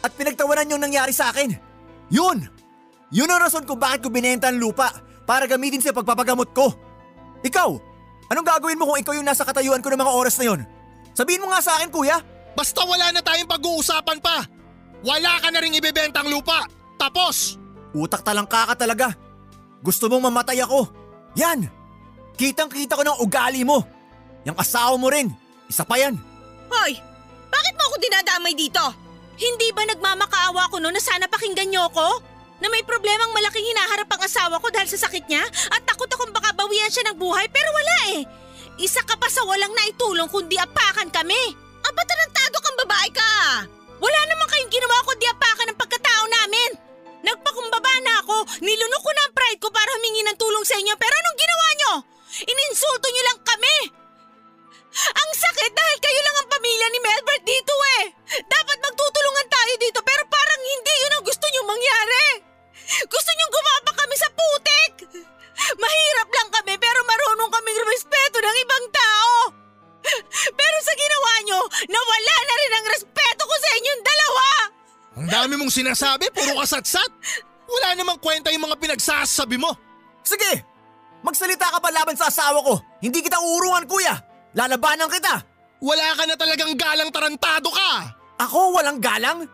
at pinagtawanan yung nangyari sa akin. Yun! Yun ang rason kung bakit ko binenta ang lupa para gamitin sa pagpapagamot ko. Ikaw, anong gagawin mo kung ikaw yung nasa katayuan ko ng mga oras na yon? Sabihin mo nga sa akin kuya. Basta wala na tayong pag-uusapan pa. Wala ka na rin ibebenta ang lupa. Tapos! Utak talangka ka talaga. Gusto mong mamatay ako. Yan! Kitang kita ko ng ugali mo. Yung asawa mo rin. Isa pa yan. Hoy! Bakit mo ako dinadamay dito? Hindi ba nagmamakaawa ko no na sana pakinggan niyo ako? Na may problemang malaking hinaharap ang asawa ko dahil sa sakit niya at takot akong baka bawian siya ng buhay pero wala eh. Isa ka pa sa walang naitulong kundi apakan kami. Aba, tarantado kang babae ka! Wala naman kayong ginawa kundi apakan ng pagkatao namin. Nagpakumbaba na ako, nilunok ko na ang pride ko para humingi ng tulong sa inyo pero anong ginawa nyo? Ininsulto nyo lang kami. Ang sakit dahil kayo lang ang pamilya ni Melbert dito eh. Dapat magtutulungan tayo dito pero parang hindi yun ang gusto nyo mangyari. Gusto nyo gumapa kami sa putik. Mahirap lang kami pero marunong kaming respeto ng ibang tao. Pero sa ginawa nyo, nawala na rin ang respeto ko sa inyong dalawa. Ang dami mong sinasabi, puro kasatsat. Wala namang kwenta yung mga pinagsasabi mo. Sige! Magsalita ka pa laban sa asawa ko. Hindi kita uurungan kuya. Lalabanan kita. Wala ka na talagang galang tarantado ka. Ako walang galang?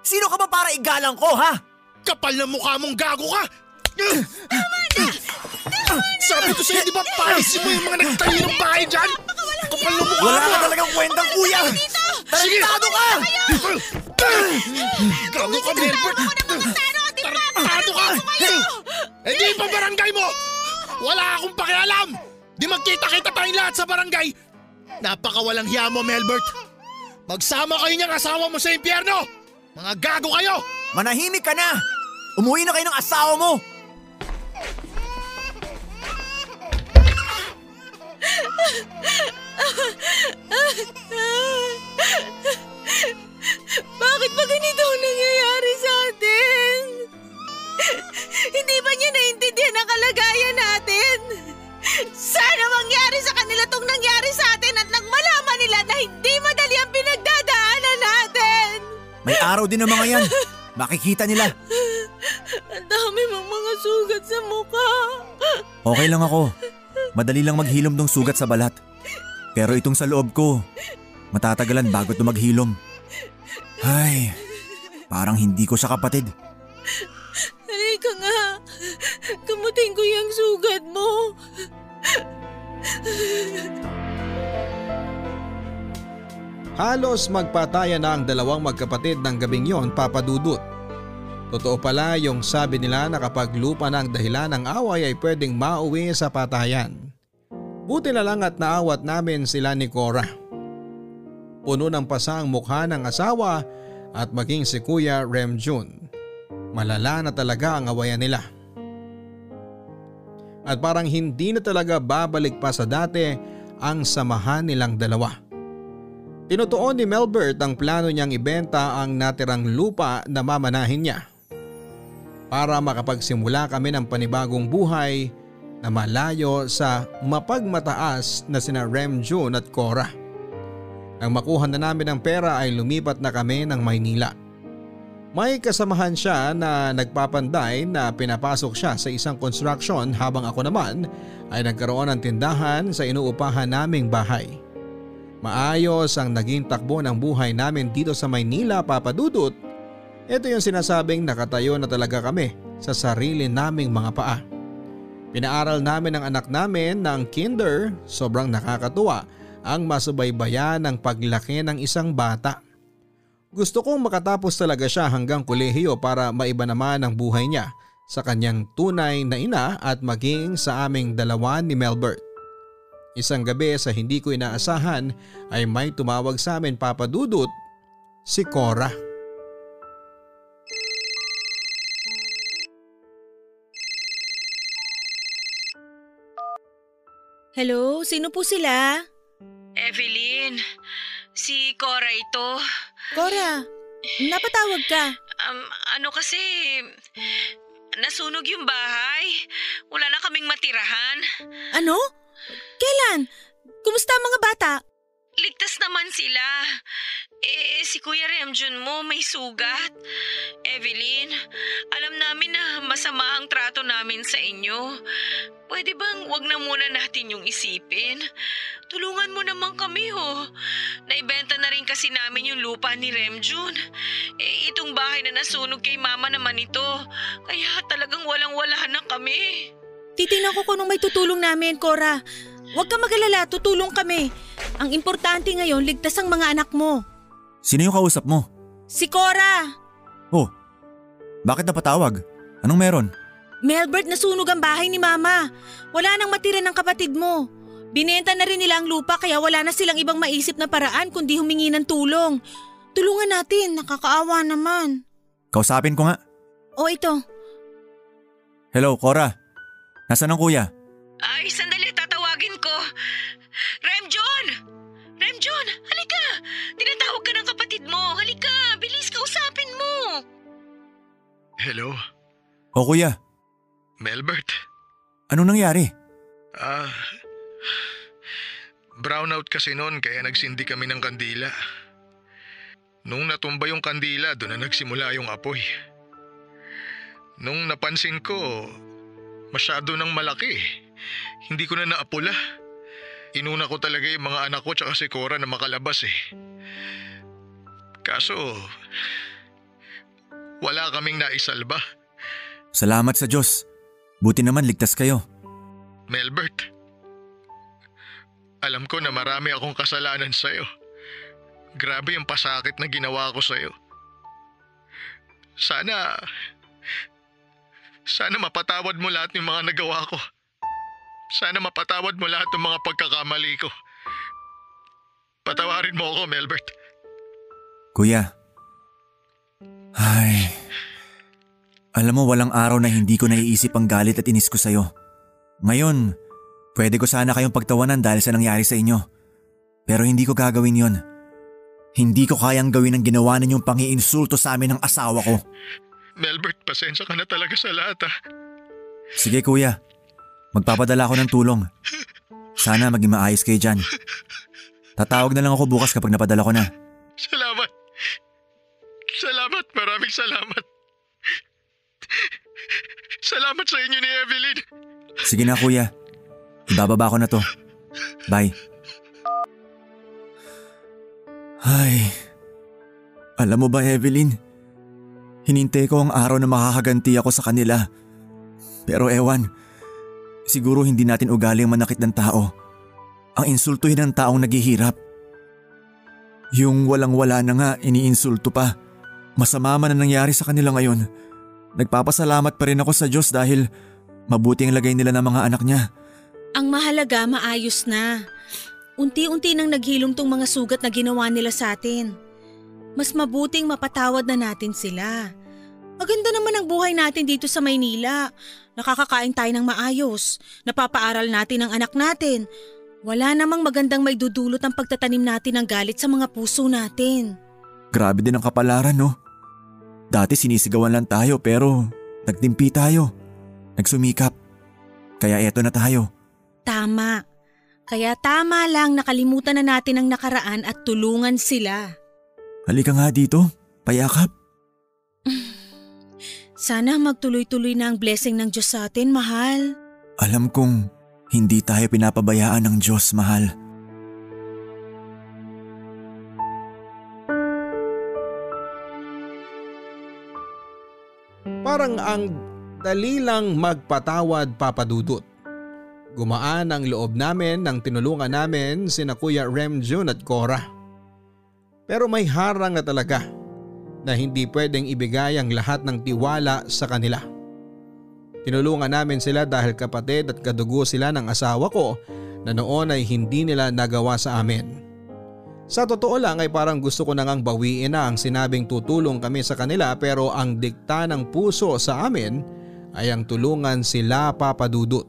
Sino ka ba para igalang ko ha? Kapal na mukha mong gago ka. Tama na! Sabi ko sa'yo, di ba paalisin mo yung mga nagtayo ng bahay dyan? Kapal na mukha Wala ka talagang kwentang kuya. Tarantado ka! Gago ka, Melbert! Tarantado ka! Eh di pa barangay mo! Wala akong pakialam! Di magkita-kita tayong lahat sa barangay! Napakawalang hiya mo, Melbert! Magsama kayo niyang asawa mo sa impyerno! Mga gago kayo! Manahimik ka na! Umuwi na kayo ng asawa mo! Bakit ba ganito ang nangyayari sa atin? Hindi ba niya naintindihan ang kalagayan natin? Sana mangyari sa kanila tong nangyari sa atin at nang malaman nila na hindi madali ang pinagdadaanan natin. May araw din ng mga yan. Makikita nila. Ang dami mong mga sugat sa mukha. Okay lang ako. Madali lang maghilom ng sugat sa balat. Pero itong sa loob ko, matatagalan bago ito maghilom. Ay, parang hindi ko siya kapatid. Halika nga. Kamutin ko yung sugat mo. Halos magpatayan na ang dalawang magkapatid ng gabing yon papadudot. Totoo pala yung sabi nila na kapag lupa na ang dahilan ng away ay pwedeng mauwi sa patayan. Buti na lang at naawat namin sila ni Cora. Puno ng pasa ang mukha ng asawa at maging si Kuya Rem Jun. Malala na talaga ang awayan nila. At parang hindi na talaga babalik pa sa dati ang samahan nilang dalawa. Tinutuon ni Melbert ang plano niyang ibenta ang natirang lupa na mamanahin niya. Para makapagsimula kami ng panibagong buhay na malayo sa mapagmataas na sina Rem June at Cora. Nang makuha na namin ang pera ay lumipat na kami ng Maynila. May kasamahan siya na nagpapanday na pinapasok siya sa isang construction habang ako naman ay nagkaroon ng tindahan sa inuupahan naming bahay. Maayos ang naging takbo ng buhay namin dito sa Maynila papadudot. Ito yung sinasabing nakatayo na talaga kami sa sarili naming mga paa. Pinaaral namin ang anak namin ng kinder, sobrang nakakatuwa ang masubaybayan ng paglaki ng isang bata. Gusto kong makatapos talaga siya hanggang kolehiyo para maiba naman ang buhay niya sa kanyang tunay na ina at maging sa aming dalawa ni Melbert. Isang gabi sa hindi ko inaasahan ay may tumawag sa amin papadudot si Cora. Hello, sino po sila? Evelyn, si Cora ito. Cora, napatawag ka. Um, ano kasi, nasunog yung bahay. Wala na kaming matirahan. Ano? Kailan? Kumusta ang mga bata? Ligtas naman sila. Eh, si Kuya Remjun mo may sugat. Evelyn, alam namin na masama ang trato namin sa inyo. Pwede bang wag na muna natin yung isipin? Tulungan mo naman kami ho. Naibenta na rin kasi namin yung lupa ni Remjun. Eh, itong bahay na nasunog kay mama naman ito. Kaya talagang walang-wala na kami. Titingnan ko kung may tutulong namin, Cora. Huwag ka magalala, tutulong kami. Ang importante ngayon, ligtas ang mga anak mo. Sino yung kausap mo? Si Cora! Oh, bakit napatawag? Anong meron? Melbert, nasunog ang bahay ni Mama. Wala nang matira ng kapatid mo. Binenta na rin nila ang lupa kaya wala na silang ibang maisip na paraan kundi humingi ng tulong. Tulungan natin, nakakaawa naman. Kausapin ko nga. O ito, Hello, Cora. Nasaan ang kuya? Ay, sandali. Remjon! Remjon, halika! Tinatawag ka ng kapatid mo. Halika, bilis, kausapin mo. Hello, O kuya, Melbert. anong nangyari? Ah, brownout kasi noon kaya nagsindi kami ng kandila. Nung natumba yung kandila, doon na nagsimula yung apoy. Nung napansin ko, masyado nang malaki. Hindi ko na naapula. Inuna ko talaga yung mga anak ko tsaka si Cora na makalabas eh. Kaso, wala kaming naisalba. Salamat sa Diyos. Buti naman ligtas kayo. Melbert, alam ko na marami akong kasalanan sa'yo. Grabe yung pasakit na ginawa ko sa'yo. Sana, sana mapatawad mo lahat ng mga nagawa ko. Sana mapatawad mo lahat ng mga pagkakamali ko. Patawarin mo ako, Melbert. Kuya. Ay. Alam mo walang araw na hindi ko naiisip ang galit at inis ko sa'yo. Ngayon, pwede ko sana kayong pagtawanan dahil sa nangyari sa inyo. Pero hindi ko gagawin yon. Hindi ko kayang gawin ang ginawa ninyong pangiinsulto sa amin ng asawa ko. Melbert, pasensya ka na talaga sa lahat ah. Sige kuya, magpapadala ako ng tulong. Sana maging maayos kayo dyan. Tatawag na lang ako bukas kapag napadala ko na. Salamat. Salamat, maraming salamat. Salamat sa inyo ni Evelyn. Sige na kuya, ibababa ko na to. Bye. Ay, alam mo ba Evelyn? Hinintay ko ang araw na makakaganti ako sa kanila. Pero ewan, siguro hindi natin ugali ang manakit ng tao. Ang insultuhin ng taong naghihirap. Yung walang-wala na nga iniinsulto pa. Masama man ang nangyari sa kanila ngayon. Nagpapasalamat pa rin ako sa Diyos dahil mabuti ang lagay nila ng mga anak niya. Ang mahalaga maayos na. Unti-unti nang naghilom tong mga sugat na ginawa nila sa atin. Mas mabuting mapatawad na natin sila. Maganda naman ang buhay natin dito sa Maynila. Nakakakain tayo ng maayos. Napapaaral natin ang anak natin. Wala namang magandang may dudulot ang pagtatanim natin ng galit sa mga puso natin. Grabe din ang kapalaran no. Dati sinisigawan lang tayo pero nagtimpi tayo. Nagsumikap. Kaya eto na tayo. Tama. Kaya tama lang nakalimutan na natin ang nakaraan at tulungan sila. Halika nga dito. Payakap. Sana magtuloy-tuloy na ang blessing ng Diyos sa atin, mahal. Alam kong hindi tayo pinapabayaan ng Diyos, mahal. Parang ang dali lang magpatawad papadudot. Gumaan ang loob namin nang tinulungan namin sina Kuya Rem Jun at Cora. Pero may harang na talaga na hindi pwedeng ibigay ang lahat ng tiwala sa kanila. Tinulungan namin sila dahil kapatid at kadugo sila ng asawa ko na noon ay hindi nila nagawa sa amin. Sa totoo lang ay parang gusto ko nang bawiin na ang sinabing tutulong kami sa kanila pero ang dikta ng puso sa amin ay ang tulungan sila papadudot.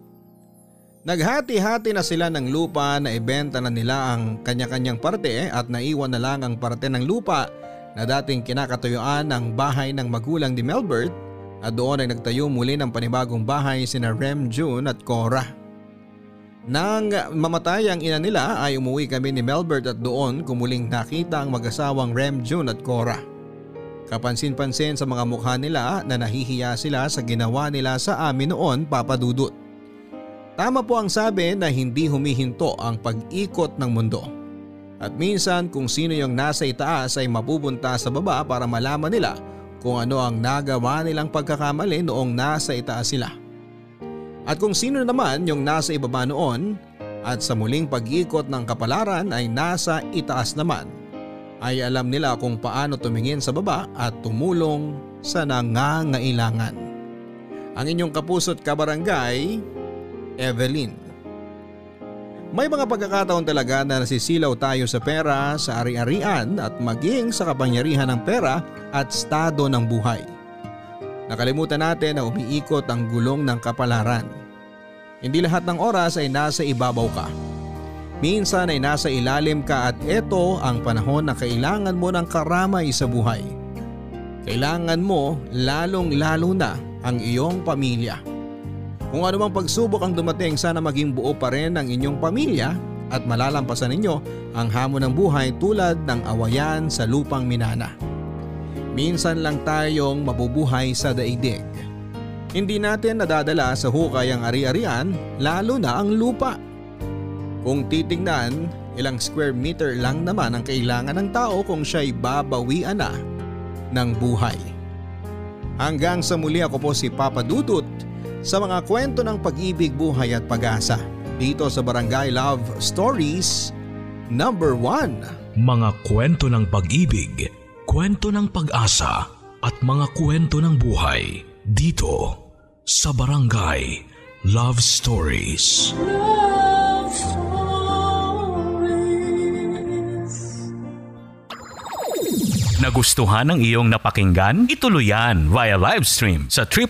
Naghati-hati na sila ng lupa na ibenta na nila ang kanya-kanyang parte at naiwan na lang ang parte ng lupa na dating kinakatuyuan ng bahay ng magulang ni Melbert at doon ay nagtayo muli ng panibagong bahay sina Rem June at Cora. Nang mamatay ang ina nila ay umuwi kami ni Melbert at doon kumuling nakita ang mag-asawang Rem June at Cora. Kapansin-pansin sa mga mukha nila na nahihiya sila sa ginawa nila sa amin noon papadudot. Tama po ang sabi na hindi humihinto ang pag-ikot ng mundo. At minsan kung sino yung nasa itaas ay mapupunta sa baba para malaman nila kung ano ang nagawa nilang pagkakamali noong nasa itaas sila. At kung sino naman yung nasa ibaba noon at sa muling pag-ikot ng kapalaran ay nasa itaas naman ay alam nila kung paano tumingin sa baba at tumulong sa nangangailangan. Ang inyong kapusot kabarangay, Evelyn. May mga pagkakataon talaga na nasisilaw tayo sa pera, sa ari-arian at maging sa kapangyarihan ng pera at estado ng buhay. Nakalimutan natin na umiikot ang gulong ng kapalaran. Hindi lahat ng oras ay nasa ibabaw ka. Minsan ay nasa ilalim ka at ito ang panahon na kailangan mo ng karamay sa buhay. Kailangan mo lalong lalo na ang iyong pamilya. Kung anumang pagsubok ang dumating sana maging buo pa rin ang inyong pamilya at malalampasan ninyo ang hamon ng buhay tulad ng awayan sa lupang minana. Minsan lang tayong mabubuhay sa daigdig. Hindi natin nadadala sa hukay ang ari-arian lalo na ang lupa. Kung titingnan, ilang square meter lang naman ang kailangan ng tao kung siya'y babawian na ng buhay. Hanggang sa muli ako po si Papa Dudut sa mga kwento ng pag-ibig, buhay at pag-asa dito sa Barangay Love Stories number 1. Mga kwento ng pag-ibig, kwento ng pag-asa at mga kwento ng buhay dito sa Barangay Love Stories. Love Stories. Nagustuhan ng iyong napakinggan? Ituloy yan via live stream sa